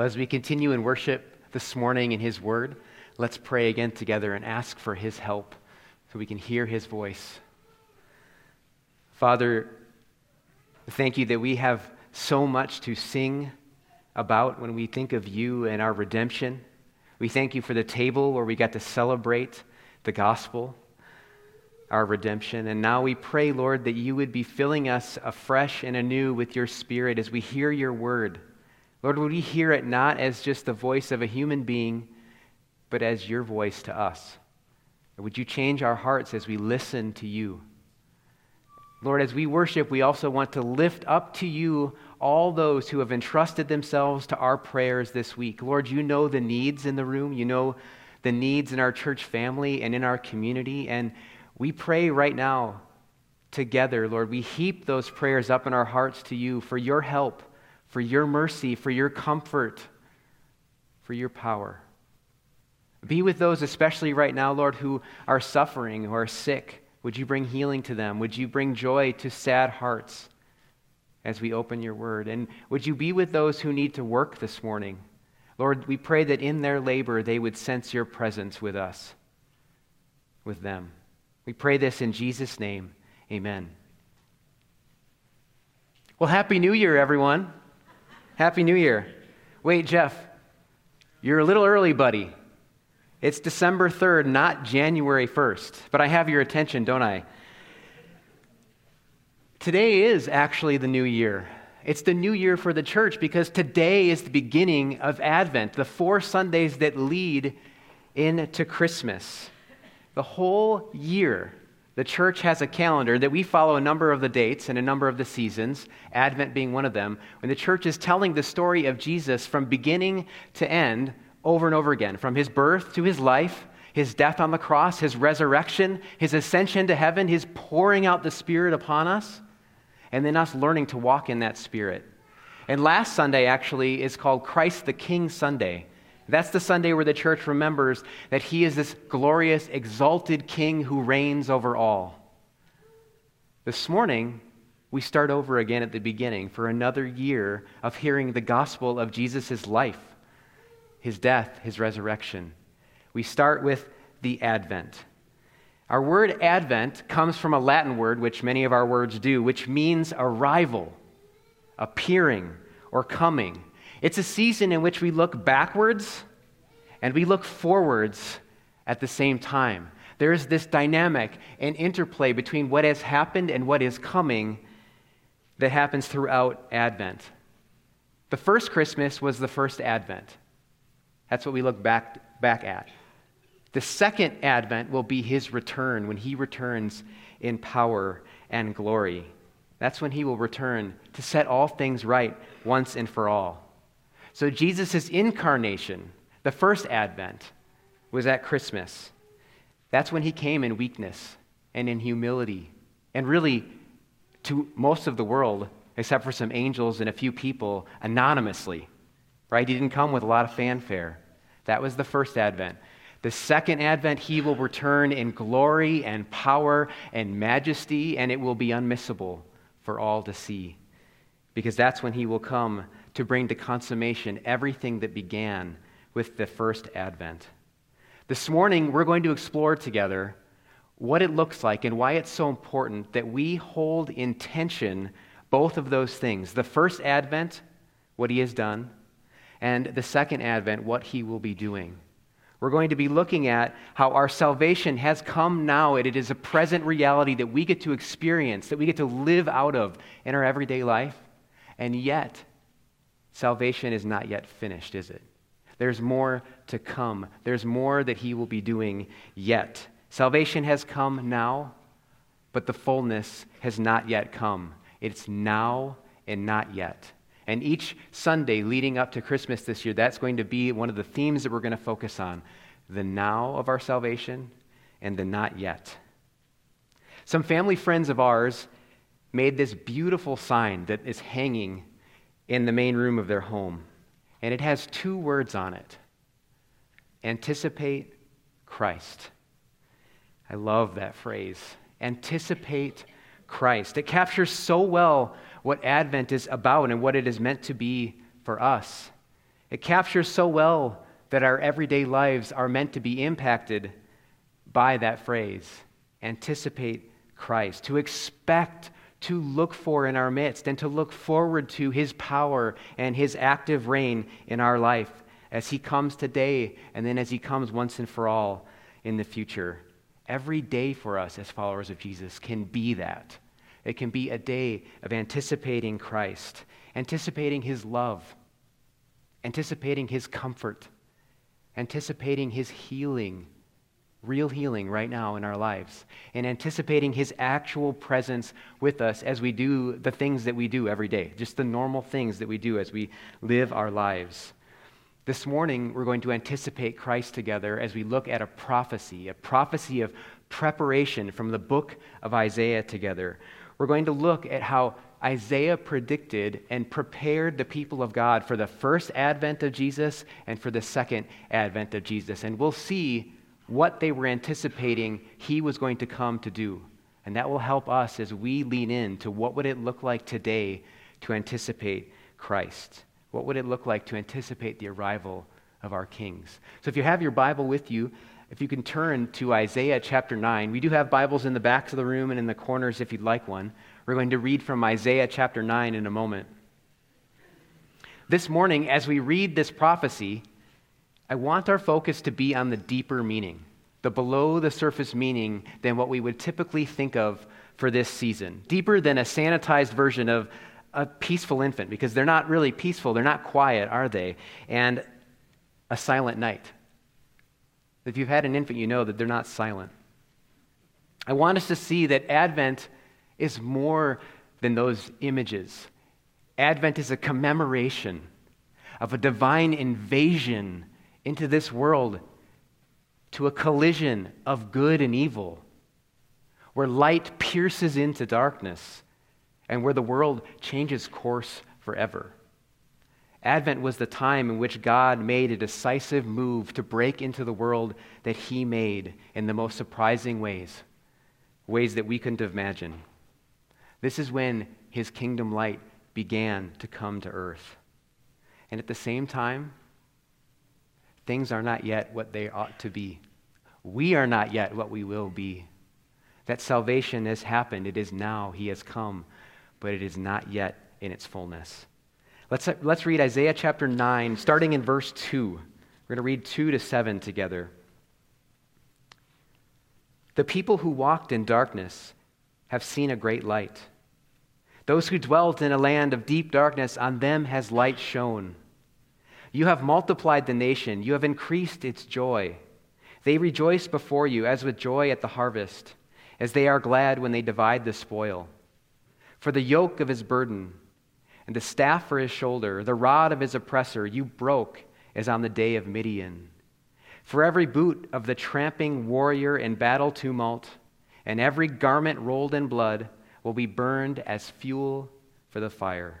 Well, as we continue in worship this morning in His Word, let's pray again together and ask for His help so we can hear His voice. Father, thank you that we have so much to sing about when we think of you and our redemption. We thank you for the table where we got to celebrate the gospel, our redemption. And now we pray, Lord, that you would be filling us afresh and anew with your spirit as we hear your word. Lord, would we hear it not as just the voice of a human being, but as your voice to us? would you change our hearts as we listen to you? Lord, as we worship, we also want to lift up to you all those who have entrusted themselves to our prayers this week. Lord, you know the needs in the room. You know the needs in our church family and in our community. And we pray right now together, Lord, we heap those prayers up in our hearts to you for your help for your mercy, for your comfort, for your power. Be with those, especially right now, Lord, who are suffering, who are sick. Would you bring healing to them? Would you bring joy to sad hearts as we open your word? And would you be with those who need to work this morning? Lord, we pray that in their labor they would sense your presence with us, with them. We pray this in Jesus' name. Amen. Well, Happy New Year, everyone. Happy New Year. Wait, Jeff, you're a little early, buddy. It's December 3rd, not January 1st. But I have your attention, don't I? Today is actually the new year. It's the new year for the church because today is the beginning of Advent, the four Sundays that lead into Christmas. The whole year the church has a calendar that we follow a number of the dates and a number of the seasons, Advent being one of them, when the church is telling the story of Jesus from beginning to end over and over again, from his birth to his life, his death on the cross, his resurrection, his ascension to heaven, his pouring out the Spirit upon us, and then us learning to walk in that Spirit. And last Sunday, actually, is called Christ the King Sunday. That's the Sunday where the church remembers that he is this glorious, exalted king who reigns over all. This morning, we start over again at the beginning for another year of hearing the gospel of Jesus' life, his death, his resurrection. We start with the Advent. Our word Advent comes from a Latin word, which many of our words do, which means arrival, appearing, or coming. It's a season in which we look backwards and we look forwards at the same time. There is this dynamic and interplay between what has happened and what is coming that happens throughout Advent. The first Christmas was the first Advent. That's what we look back, back at. The second Advent will be his return when he returns in power and glory. That's when he will return to set all things right once and for all. So, Jesus' incarnation, the first advent, was at Christmas. That's when he came in weakness and in humility, and really to most of the world, except for some angels and a few people, anonymously. Right? He didn't come with a lot of fanfare. That was the first advent. The second advent, he will return in glory and power and majesty, and it will be unmissable for all to see. Because that's when he will come to bring to consummation everything that began with the first advent. This morning, we're going to explore together what it looks like and why it's so important that we hold in tension both of those things the first advent, what he has done, and the second advent, what he will be doing. We're going to be looking at how our salvation has come now, and it is a present reality that we get to experience, that we get to live out of in our everyday life. And yet, salvation is not yet finished, is it? There's more to come. There's more that he will be doing yet. Salvation has come now, but the fullness has not yet come. It's now and not yet. And each Sunday leading up to Christmas this year, that's going to be one of the themes that we're going to focus on the now of our salvation and the not yet. Some family friends of ours made this beautiful sign that is hanging in the main room of their home. And it has two words on it anticipate Christ. I love that phrase. Anticipate Christ. It captures so well what Advent is about and what it is meant to be for us. It captures so well that our everyday lives are meant to be impacted by that phrase anticipate Christ, to expect to look for in our midst, and to look forward to his power and his active reign in our life as he comes today and then as he comes once and for all in the future. Every day for us as followers of Jesus can be that. It can be a day of anticipating Christ, anticipating his love, anticipating his comfort, anticipating his healing, real healing right now in our lives, and anticipating his actual presence with us as we do the things that we do every day, just the normal things that we do as we live our lives. This morning, we're going to anticipate Christ together as we look at a prophecy, a prophecy of preparation from the book of Isaiah together. We're going to look at how Isaiah predicted and prepared the people of God for the first advent of Jesus and for the second advent of Jesus. And we'll see what they were anticipating he was going to come to do. And that will help us as we lean in to what would it look like today to anticipate Christ? What would it look like to anticipate the arrival of our kings? So if you have your Bible with you, if you can turn to Isaiah chapter 9, we do have Bibles in the backs of the room and in the corners if you'd like one. We're going to read from Isaiah chapter 9 in a moment. This morning, as we read this prophecy, I want our focus to be on the deeper meaning, the below the surface meaning than what we would typically think of for this season. Deeper than a sanitized version of a peaceful infant, because they're not really peaceful, they're not quiet, are they? And a silent night. If you've had an infant, you know that they're not silent. I want us to see that Advent is more than those images. Advent is a commemoration of a divine invasion into this world to a collision of good and evil, where light pierces into darkness and where the world changes course forever. Advent was the time in which God made a decisive move to break into the world that He made in the most surprising ways, ways that we couldn't imagine. This is when his kingdom light began to come to earth. And at the same time, things are not yet what they ought to be. We are not yet what we will be. That salvation has happened. It is now. He has come, but it is not yet in its fullness. Let's, uh, let's read Isaiah chapter 9, starting in verse 2. We're going to read 2 to 7 together. The people who walked in darkness have seen a great light. Those who dwelt in a land of deep darkness, on them has light shone. You have multiplied the nation, you have increased its joy. They rejoice before you as with joy at the harvest, as they are glad when they divide the spoil. For the yoke of his burden, and the staff for his shoulder, the rod of his oppressor, you broke as on the day of Midian. For every boot of the tramping warrior in battle tumult, and every garment rolled in blood will be burned as fuel for the fire.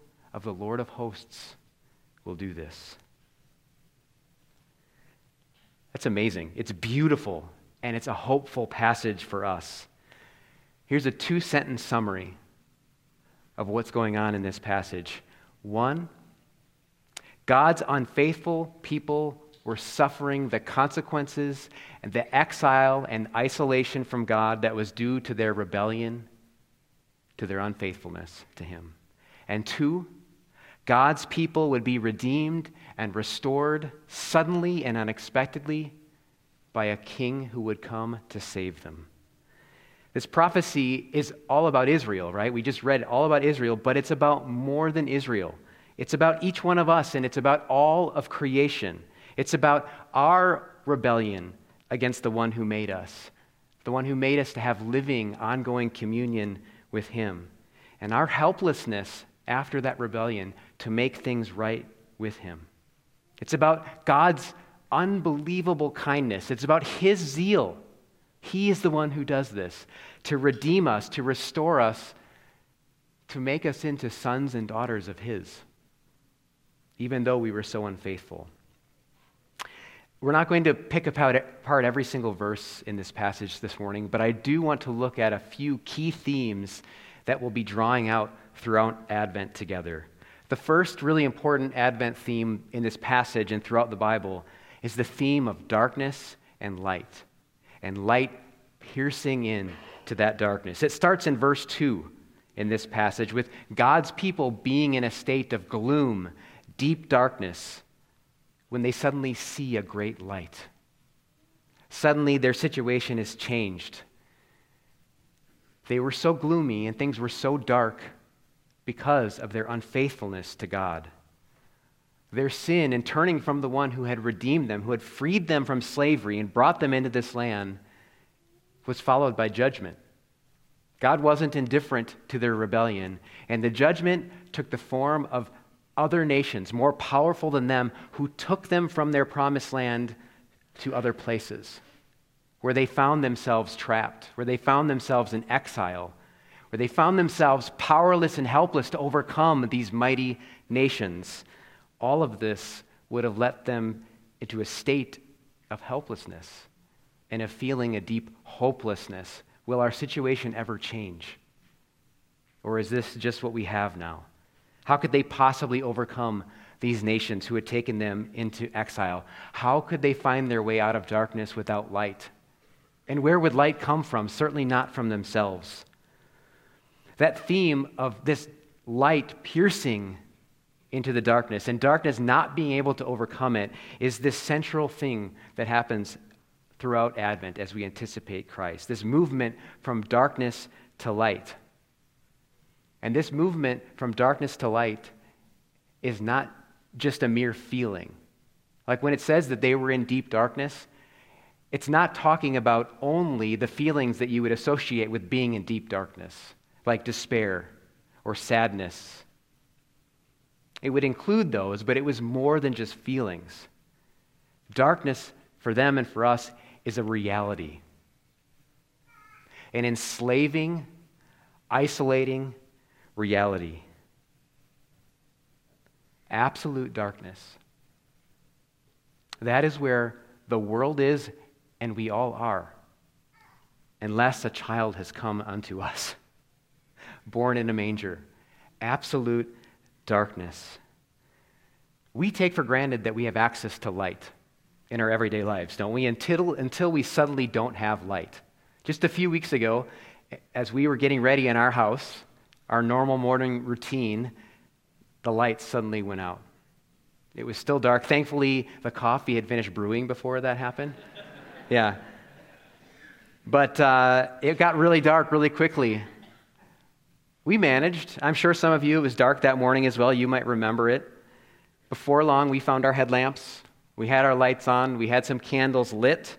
of the Lord of hosts will do this. That's amazing. It's beautiful, and it's a hopeful passage for us. Here's a two sentence summary of what's going on in this passage. One, God's unfaithful people were suffering the consequences and the exile and isolation from God that was due to their rebellion, to their unfaithfulness to Him. And two, God's people would be redeemed and restored suddenly and unexpectedly by a king who would come to save them. This prophecy is all about Israel, right? We just read all about Israel, but it's about more than Israel. It's about each one of us, and it's about all of creation. It's about our rebellion against the one who made us, the one who made us to have living, ongoing communion with him, and our helplessness after that rebellion to make things right with him. It's about God's unbelievable kindness. It's about His zeal. He is the one who does this to redeem us, to restore us, to make us into sons and daughters of His, even though we were so unfaithful. We're not going to pick apart every single verse in this passage this morning, but I do want to look at a few key themes that we'll be drawing out throughout Advent together. The first really important Advent theme in this passage and throughout the Bible is the theme of darkness and light, and light piercing in to that darkness. It starts in verse 2 in this passage with God's people being in a state of gloom, deep darkness, when they suddenly see a great light. Suddenly, their situation is changed. They were so gloomy and things were so dark because of their unfaithfulness to God. Their sin in turning from the one who had redeemed them, who had freed them from slavery and brought them into this land, was followed by judgment. God wasn't indifferent to their rebellion, and the judgment took the form of other nations more powerful than them who took them from their promised land to other places where they found themselves trapped, where they found themselves in exile, where they found themselves powerless and helpless to overcome these mighty nations. All of this would have led them into a state of helplessness and of feeling a deep hopelessness. Will our situation ever change? Or is this just what we have now? How could they possibly overcome these nations who had taken them into exile? How could they find their way out of darkness without light? And where would light come from? Certainly not from themselves. That theme of this light piercing into the darkness and darkness not being able to overcome it is this central thing that happens throughout Advent as we anticipate Christ. This movement from darkness to light. And this movement from darkness to light is not just a mere feeling. Like when it says that they were in deep darkness, it's not talking about only the feelings that you would associate with being in deep darkness, like despair or sadness. It would include those, but it was more than just feelings. Darkness for them and for us is a reality. An enslaving, isolating, reality. Absolute darkness. That is where the world is, and we all are, unless a child has come unto us, born in a manger. Absolute darkness. We take for granted that we have access to light in our everyday lives, don't we? Until, until we suddenly don't have light. Just a few weeks ago, as we were getting ready in our house, our normal morning routine, the lights suddenly went out. It was still dark. Thankfully, the coffee had finished brewing before that happened. yeah. But uh, it got really dark really quickly. We managed. I'm sure some of you, it was dark that morning as well. You might remember it. Before long, we found our headlamps. We had our lights on. We had some candles lit.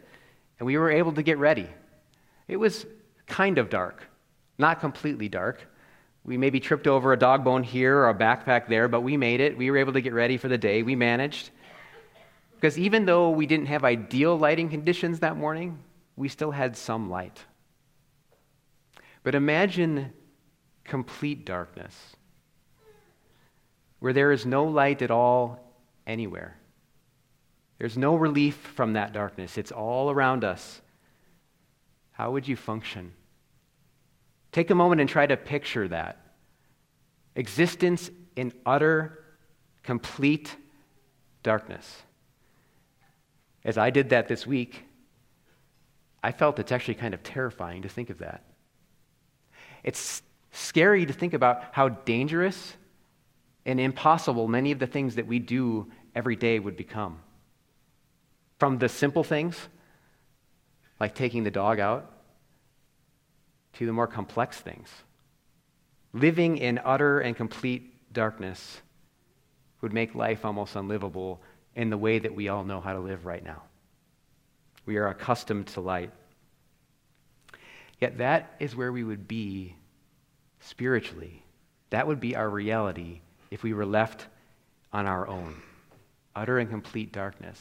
And we were able to get ready. It was kind of dark, not completely dark. We maybe tripped over a dog bone here or a backpack there, but we made it. We were able to get ready for the day. We managed. Because even though we didn't have ideal lighting conditions that morning, we still had some light. But imagine complete darkness, where there is no light at all anywhere. There's no relief from that darkness, it's all around us. How would you function? Take a moment and try to picture that. Existence in utter, complete darkness. As I did that this week, I felt it's actually kind of terrifying to think of that. It's scary to think about how dangerous and impossible many of the things that we do every day would become. From the simple things, like taking the dog out, to the more complex things. Living in utter and complete darkness would make life almost unlivable in the way that we all know how to live right now. We are accustomed to light. Yet that is where we would be spiritually. That would be our reality if we were left on our own. utter and complete darkness.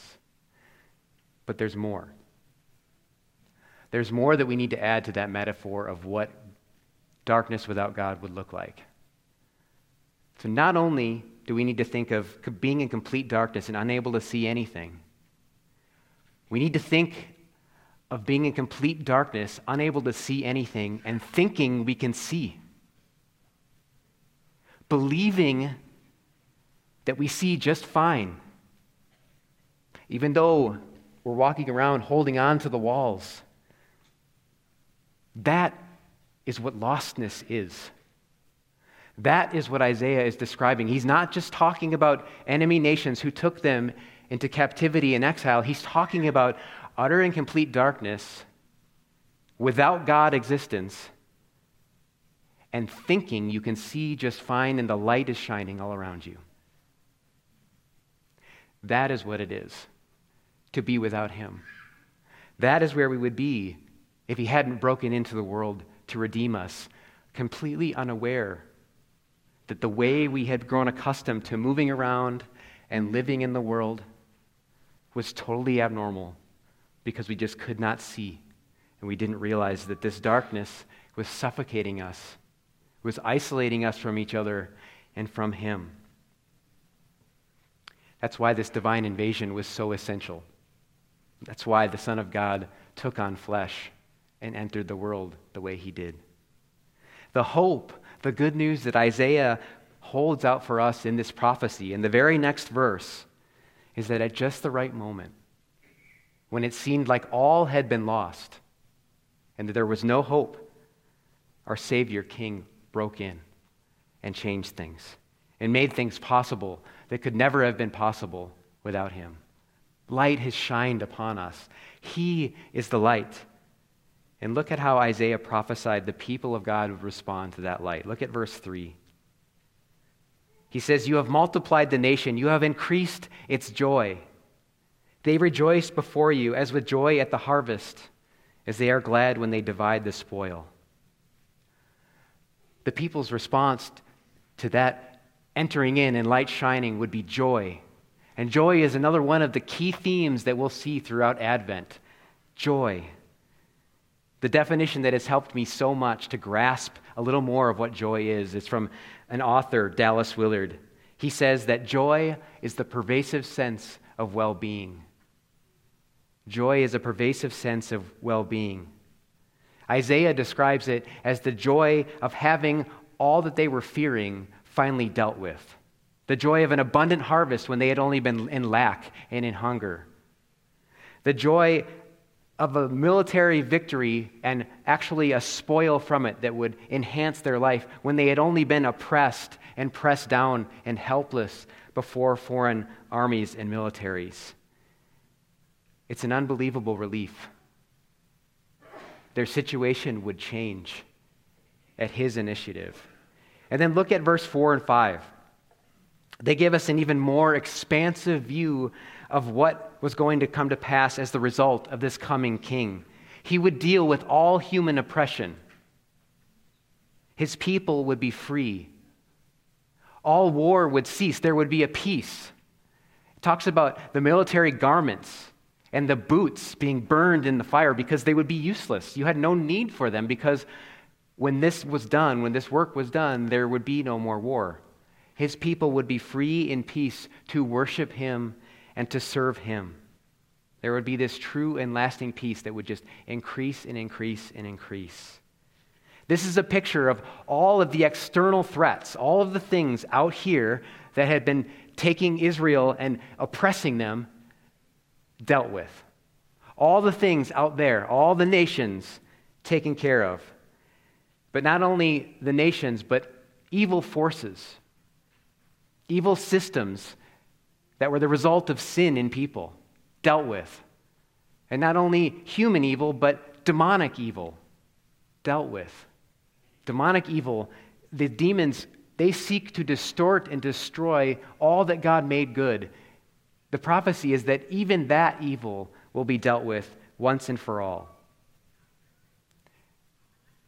But there's more. There's more that we need to add to that metaphor of what darkness without God would look like. So, not only do we need to think of being in complete darkness and unable to see anything, we need to think of being in complete darkness, unable to see anything, and thinking we can see. Believing that we see just fine, even though we're walking around holding on to the walls. That is what lostness is. That is what Isaiah is describing. He's not just talking about enemy nations who took them into captivity and exile, he's talking about utter and complete darkness, without God existence, and thinking you can see just fine and the light is shining all around you. That is what it is to be without Him. That is where we would be if He hadn't broken into the world to redeem us, completely unaware that the way we had grown accustomed to moving around and living in the world was totally abnormal because we just could not see. And we didn't realize that this darkness was suffocating us, was isolating us from each other and from Him. That's why this divine invasion was so essential. That's why the Son of God took on flesh and entered the world the way He did. The hope, the good news that Isaiah holds out for us in this prophecy, in the very next verse, is that at just the right moment, when it seemed like all had been lost and that there was no hope, our Savior King broke in and changed things and made things possible that could never have been possible without Him. Light has shined upon us. He is the light. And look at how Isaiah prophesied the people of God would respond to that light. Look at verse 3. He says, You have multiplied the nation, you have increased its joy. They rejoice before you as with joy at the harvest, as they are glad when they divide the spoil. The people's response to that entering in and light shining would be joy. And joy is another one of the key themes that we'll see throughout Advent joy. The definition that has helped me so much to grasp a little more of what joy is is from an author, Dallas Willard. He says that joy is the pervasive sense of well being. Joy is a pervasive sense of well being. Isaiah describes it as the joy of having all that they were fearing finally dealt with. The joy of an abundant harvest when they had only been in lack and in hunger. The joy of a military victory and actually a spoil from it that would enhance their life when they had only been oppressed and pressed down and helpless before foreign armies and militaries. It's an unbelievable relief. Their situation would change at his initiative. And then look at verse 4 and 5. They give us an even more expansive view of what was going to come to pass as the result of this coming king. He would deal with all human oppression. His people would be free. All war would cease. There would be a peace. It talks about the military garments and the boots being burned in the fire because they would be useless. You had no need for them because when this was done, when this work was done, there would be no more war. His people would be free in peace to worship him and to serve him. There would be this true and lasting peace that would just increase and increase and increase. This is a picture of all of the external threats, all of the things out here that had been taking Israel and oppressing them dealt with. All the things out there, all the nations taken care of. But not only the nations, but evil forces, evil systems that were the result of sin in people dealt with. And not only human evil, but demonic evil dealt with. Demonic evil, the demons, they seek to distort and destroy all that God made good the prophecy is that even that evil will be dealt with once and for all.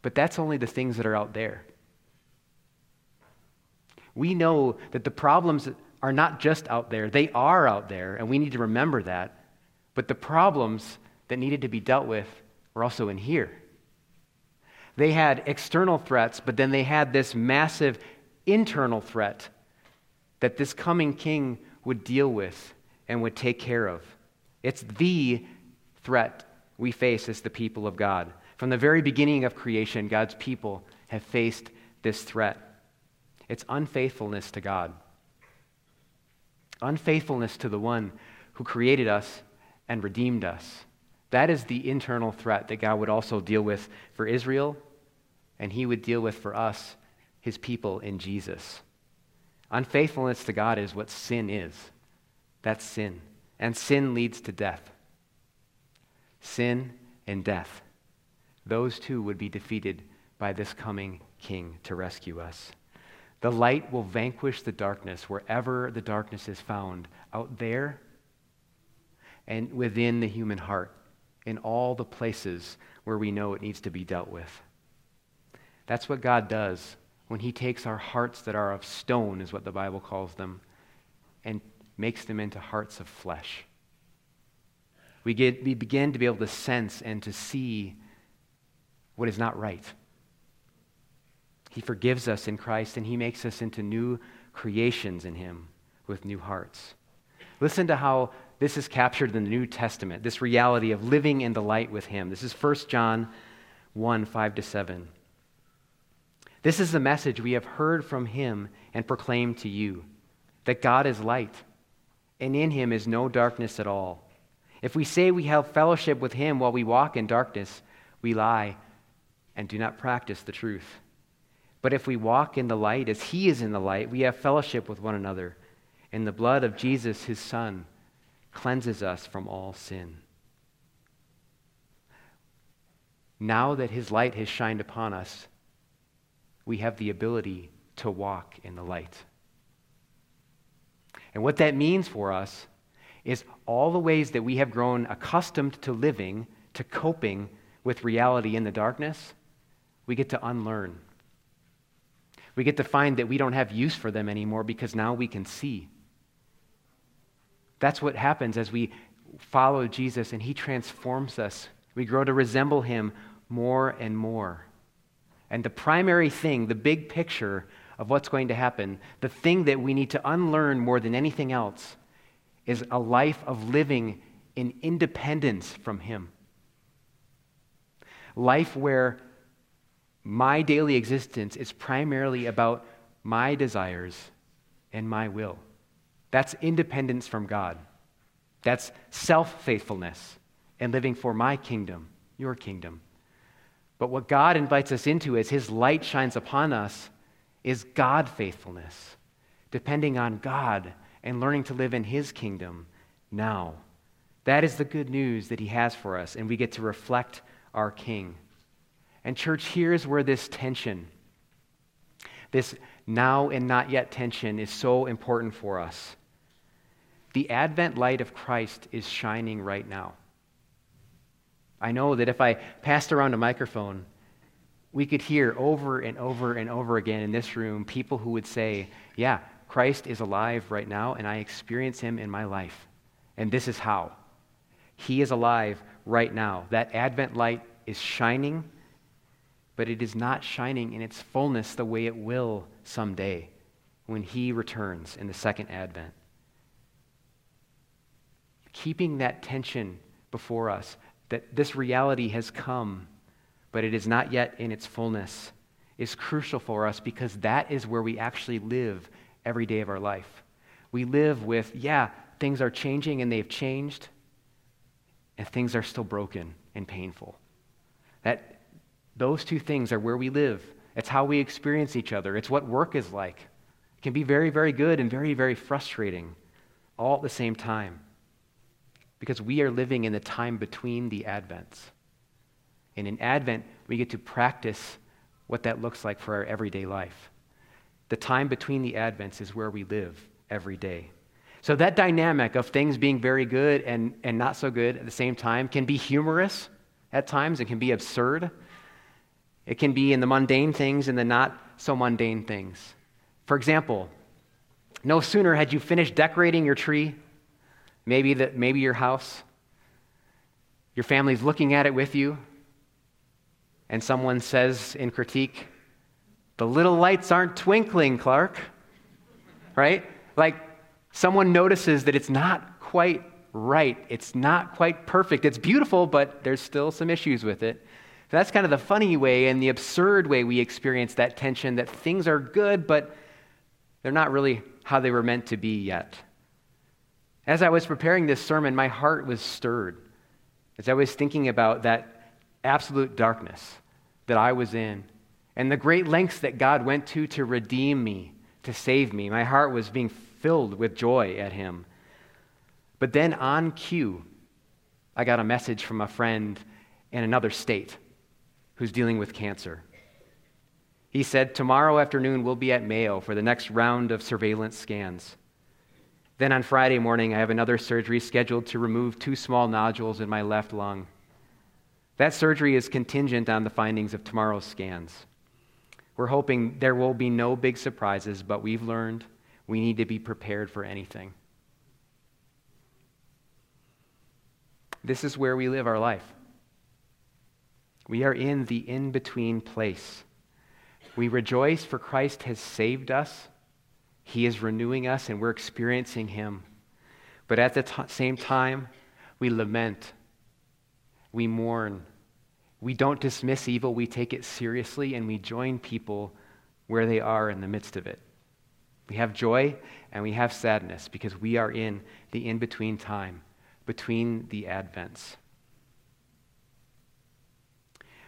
But that's only the things that are out there. We know that the problems are not just out there, they are out there, and we need to remember that. But the problems that needed to be dealt with were also in here. They had external threats, but then they had this massive internal threat that this coming king would deal with and would take care of. It's the threat we face as the people of God. From the very beginning of creation, God's people have faced this threat. It's unfaithfulness to God, unfaithfulness to the one who created us and redeemed us. That is the internal threat that God would also deal with for Israel, and he would deal with for us, his people in Jesus. Unfaithfulness to God is what sin is. That's sin. And sin leads to death. Sin and death. Those two would be defeated by this coming king to rescue us. The light will vanquish the darkness wherever the darkness is found, out there and within the human heart, in all the places where we know it needs to be dealt with. That's what God does when He takes our hearts that are of stone, is what the Bible calls them, and makes them into hearts of flesh. We, get, we begin to be able to sense and to see what is not right. He forgives us in Christ and He makes us into new creations in Him with new hearts. Listen to how this is captured in the New Testament, this reality of living in the light with Him. This is 1 John 1 5 to 7. This is the message we have heard from Him and proclaimed to you that God is light, and in Him is no darkness at all. If we say we have fellowship with Him while we walk in darkness, we lie and do not practice the truth. But if we walk in the light as He is in the light, we have fellowship with one another. And the blood of Jesus, His Son, cleanses us from all sin. Now that His light has shined upon us, we have the ability to walk in the light. And what that means for us is all the ways that we have grown accustomed to living, to coping with reality in the darkness, we get to unlearn. We get to find that we don't have use for them anymore because now we can see. That's what happens as we follow Jesus and he transforms us. We grow to resemble him more and more. And the primary thing, the big picture of what's going to happen, the thing that we need to unlearn more than anything else, is a life of living in independence from him. Life where my daily existence is primarily about my desires and my will. That's independence from God. That's self faithfulness and living for my kingdom, your kingdom. But what God invites us into as His light shines upon us is God faithfulness, depending on God and learning to live in His kingdom now. That is the good news that He has for us, and we get to reflect our King. And, church, here's where this tension, this now and not yet tension, is so important for us. The Advent light of Christ is shining right now. I know that if I passed around a microphone, we could hear over and over and over again in this room people who would say, Yeah, Christ is alive right now, and I experience him in my life. And this is how. He is alive right now. That Advent light is shining but it is not shining in its fullness the way it will someday when he returns in the second advent. Keeping that tension before us, that this reality has come, but it is not yet in its fullness, is crucial for us because that is where we actually live every day of our life. We live with, yeah, things are changing and they've changed, and things are still broken and painful. That those two things are where we live. It's how we experience each other. It's what work is like. It can be very, very good and very, very frustrating all at the same time because we are living in the time between the Advents. And in Advent, we get to practice what that looks like for our everyday life. The time between the Advents is where we live every day. So, that dynamic of things being very good and, and not so good at the same time can be humorous at times, it can be absurd. It can be in the mundane things and the not so mundane things. For example, No sooner had you finished decorating your tree, maybe, the, maybe your house, your family's looking at it with you, and someone says in critique, The little lights aren't twinkling, Clark. Right? Like someone notices that it's not quite right. It's not quite perfect. It's beautiful, but there's still some issues with it. So that's kind of the funny way and the absurd way we experience that tension that things are good, but they're not really how they were meant to be yet. As I was preparing this sermon, my heart was stirred as I was thinking about that absolute darkness that I was in and the great lengths that God went to to redeem me, to save me. My heart was being filled with joy at Him. But then on cue, I got a message from a friend in another state who's dealing with cancer. He said, Tomorrow afternoon, we'll be at Mayo for the next round of surveillance scans. Then on Friday morning, I have another surgery scheduled to remove two small nodules in my left lung. That surgery is contingent on the findings of tomorrow's scans. We're hoping there will be no big surprises, but we've learned we need to be prepared for anything. This is where we live our life. We are in the in between place. We rejoice for Christ has saved us. He is renewing us and we're experiencing Him. But at the t- same time, we lament, we mourn, we don't dismiss evil, we take it seriously, and we join people where they are in the midst of it. We have joy and we have sadness because we are in the in between time, between the Advents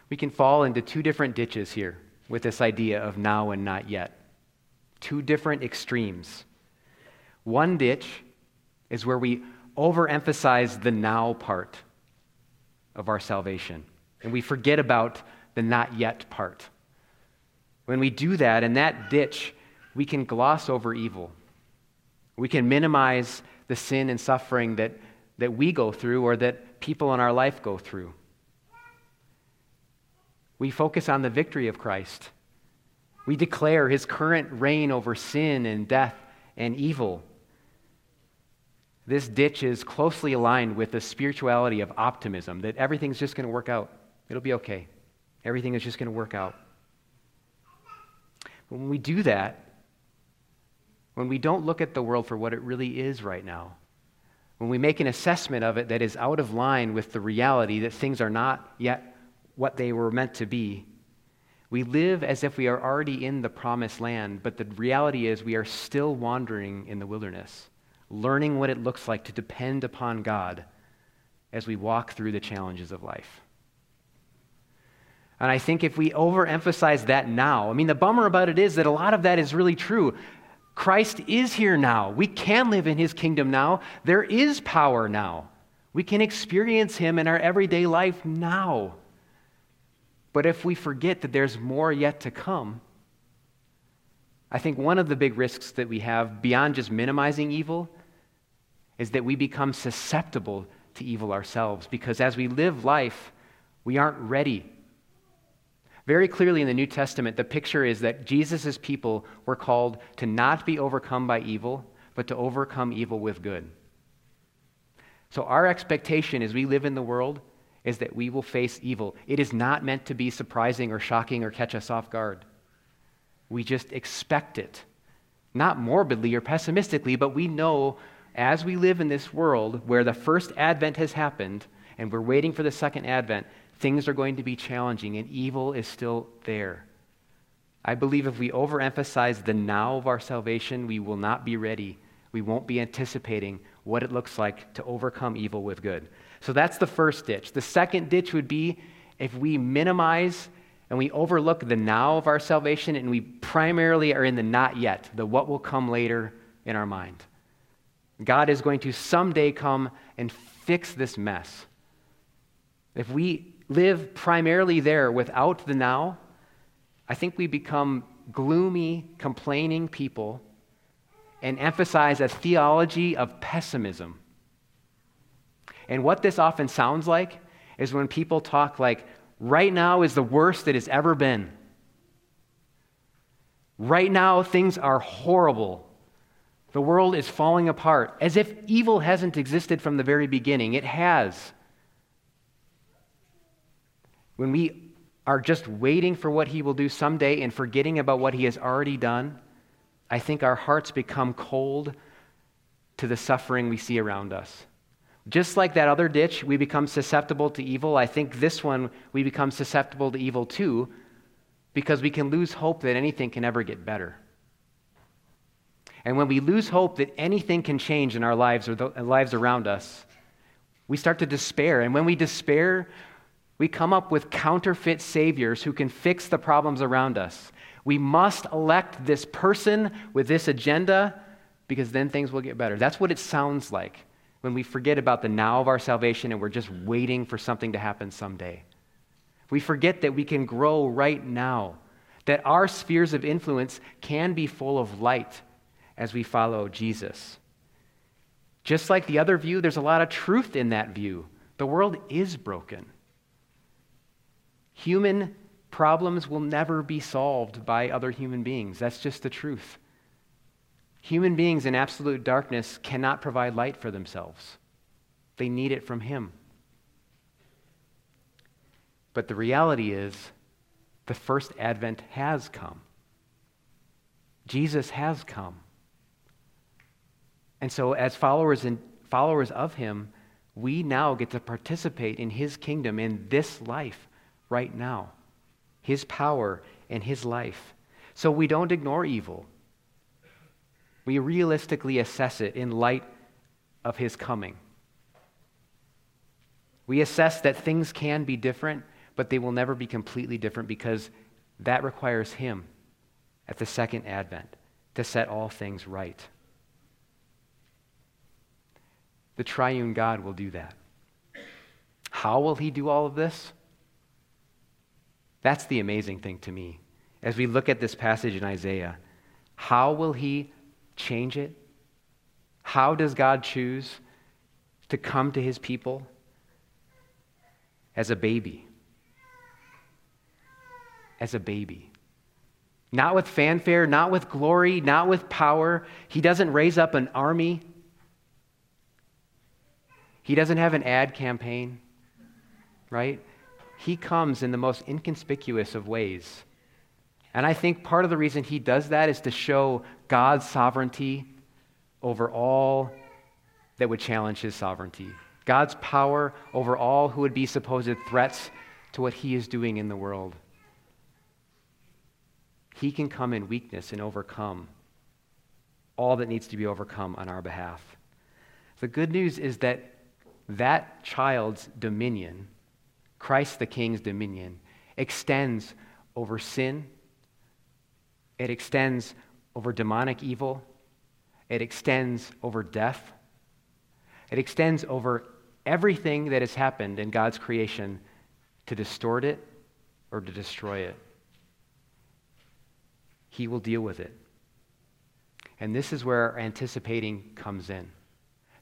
we can fall into two different ditches here with this idea of now and not yet. Two different extremes. One ditch is where we overemphasize the now part of our salvation, and we forget about the not yet part. When we do that, in that ditch, we can gloss over evil. We can minimize the sin and suffering that, that we go through or that people in our life go through. We focus on the victory of Christ. We declare his current reign over sin and death and evil. This ditch is closely aligned with the spirituality of optimism that everything's just going to work out. It'll be okay. Everything is just going to work out. But when we do that, when we don't look at the world for what it really is right now, when we make an assessment of it that is out of line with the reality that things are not yet what they were meant to be. We live as if we are already in the promised land, but the reality is we are still wandering in the wilderness, learning what it looks like to depend upon God as we walk through the challenges of life. And I think if we overemphasize that now, I mean, the bummer about it is that a lot of that is really true. Christ is here now. We can live in his kingdom now. There is power now. We can experience him in our everyday life now. But if we forget that there's more yet to come, I think one of the big risks that we have beyond just minimizing evil is that we become susceptible to evil ourselves because as we live life, we aren't ready. Very clearly in the New Testament, the picture is that Jesus' people were called to not be overcome by evil, but to overcome evil with good. So, our expectation as we live in the world is that we will face evil. It is not meant to be surprising or shocking or catch us off guard. We just expect it. Not morbidly or pessimistically, but we know as we live in this world where the first advent has happened and we're waiting for the second advent, things are going to be challenging and evil is still there. I believe if we overemphasize the now of our salvation, we will not be ready. We won't be anticipating what it looks like to overcome evil with good. So that's the first ditch. The second ditch would be if we minimize and we overlook the now of our salvation and we primarily are in the not yet, the what will come later in our mind. God is going to someday come and fix this mess. If we live primarily there without the now, I think we become gloomy, complaining people and emphasize a theology of pessimism and what this often sounds like is when people talk like, right now is the worst it has ever been. Right now, things are horrible. The world is falling apart as if evil hasn't existed from the very beginning. It has. When we are just waiting for what he will do someday and forgetting about what he has already done, I think our hearts become cold to the suffering we see around us. Just like that other ditch, we become susceptible to evil. I think this one, we become susceptible to evil too, because we can lose hope that anything can ever get better. And when we lose hope that anything can change in our lives or the uh, lives around us, we start to despair. And when we despair, we come up with counterfeit saviors who can fix the problems around us. We must elect this person with this agenda because then things will get better. That's what it sounds like when we forget about the now of our salvation and we're just waiting for something to happen someday. We forget that we can grow right now, that our spheres of influence can be full of light as we follow Jesus. Just like the other view, there's a lot of truth in that view. The world is broken. Human problems will never be solved by other human beings. That's just the truth. Human beings in absolute darkness cannot provide light for themselves, they need it from Him. But the reality is, the first advent has come. Jesus has come. And so, as followers, and followers of Him, we now get to participate in His kingdom in this life right now, His power and His life. So we don't ignore evil we realistically assess it in light of his coming. We assess that things can be different, but they will never be completely different because that requires him at the second advent to set all things right. The triune God will do that. How will he do all of this? That's the amazing thing to me. As we look at this passage in Isaiah, how will he change it? How does God choose to come to his people as a baby? As a baby. Not with fanfare, not with glory, not with power. He doesn't raise up an army. He doesn't have an ad campaign, right? He comes in the most inconspicuous of ways. And I think part of the reason he does that is to show God's sovereignty over all that would challenge his sovereignty, God's power over all who would be supposed threats to what he is doing in the world. He can come in weakness and overcome all that needs to be overcome on our behalf. The good news is that that child's dominion, Christ the King's dominion, extends over sin, it extends over demonic evil, it extends over death, it extends over everything that has happened in God's creation to distort it or to destroy it. He will deal with it. And this is where anticipating comes in.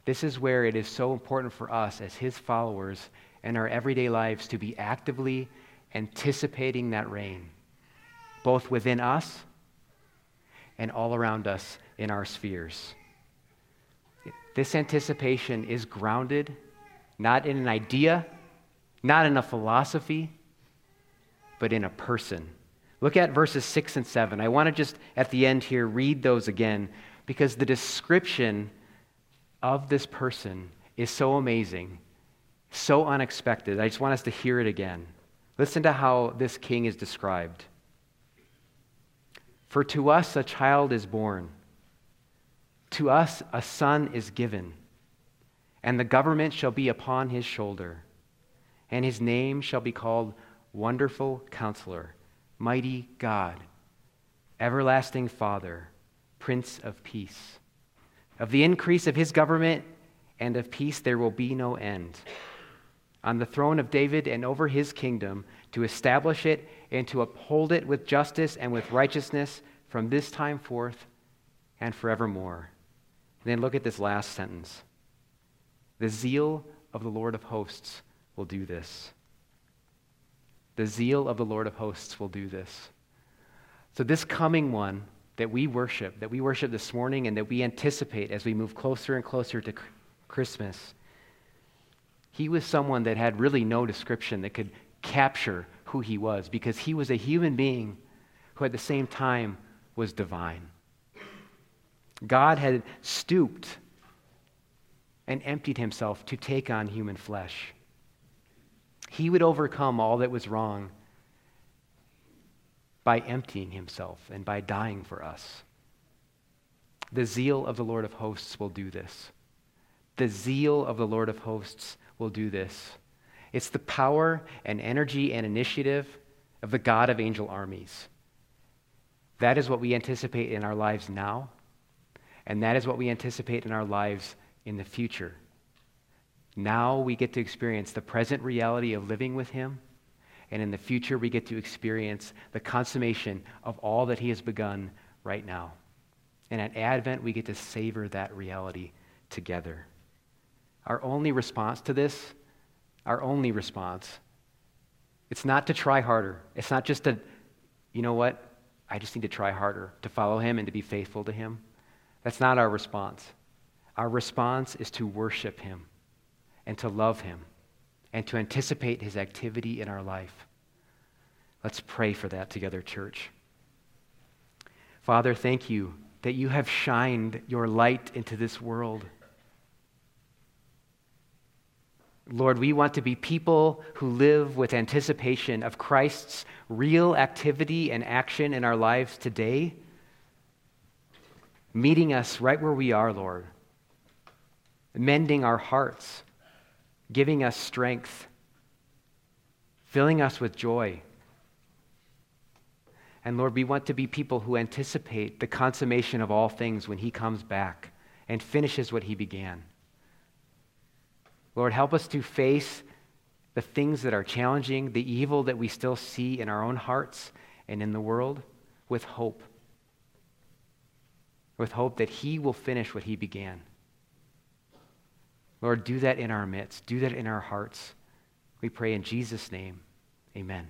This is where it is so important for us as His followers in our everyday lives to be actively anticipating that reign, both within us and all around us in our spheres. This anticipation is grounded not in an idea, not in a philosophy, but in a person. Look at verses 6 and 7. I want to just at the end here read those again because the description of this person is so amazing, so unexpected. I just want us to hear it again. Listen to how this king is described. For to us a child is born, to us a son is given, and the government shall be upon his shoulder, and his name shall be called Wonderful Counselor, Mighty God, Everlasting Father, Prince of Peace. Of the increase of his government and of peace there will be no end. On the throne of David and over his kingdom, to establish it and to uphold it with justice and with righteousness from this time forth and forevermore. And then look at this last sentence. The zeal of the Lord of hosts will do this. The zeal of the Lord of hosts will do this. So, this coming one that we worship, that we worship this morning, and that we anticipate as we move closer and closer to Christmas. He was someone that had really no description that could capture who he was because he was a human being who at the same time was divine. God had stooped and emptied himself to take on human flesh. He would overcome all that was wrong by emptying himself and by dying for us. The zeal of the Lord of hosts will do this. The zeal of the Lord of hosts will do this. It's the power and energy and initiative of the God of angel armies. That is what we anticipate in our lives now, and that is what we anticipate in our lives in the future. Now we get to experience the present reality of living with Him, and in the future we get to experience the consummation of all that He has begun right now. And at Advent, we get to savor that reality together. Our only response to this, our only response, it's not to try harder. It's not just to, you know what, I just need to try harder to follow him and to be faithful to him. That's not our response. Our response is to worship him and to love him and to anticipate his activity in our life. Let's pray for that together, church. Father, thank you that you have shined your light into this world. Lord, we want to be people who live with anticipation of Christ's real activity and action in our lives today, meeting us right where we are, Lord, mending our hearts, giving us strength, filling us with joy. And Lord, we want to be people who anticipate the consummation of all things when He comes back and finishes what He began. Lord, help us to face the things that are challenging, the evil that we still see in our own hearts and in the world with hope. With hope that He will finish what He began. Lord, do that in our midst, do that in our hearts. We pray in Jesus' name. Amen.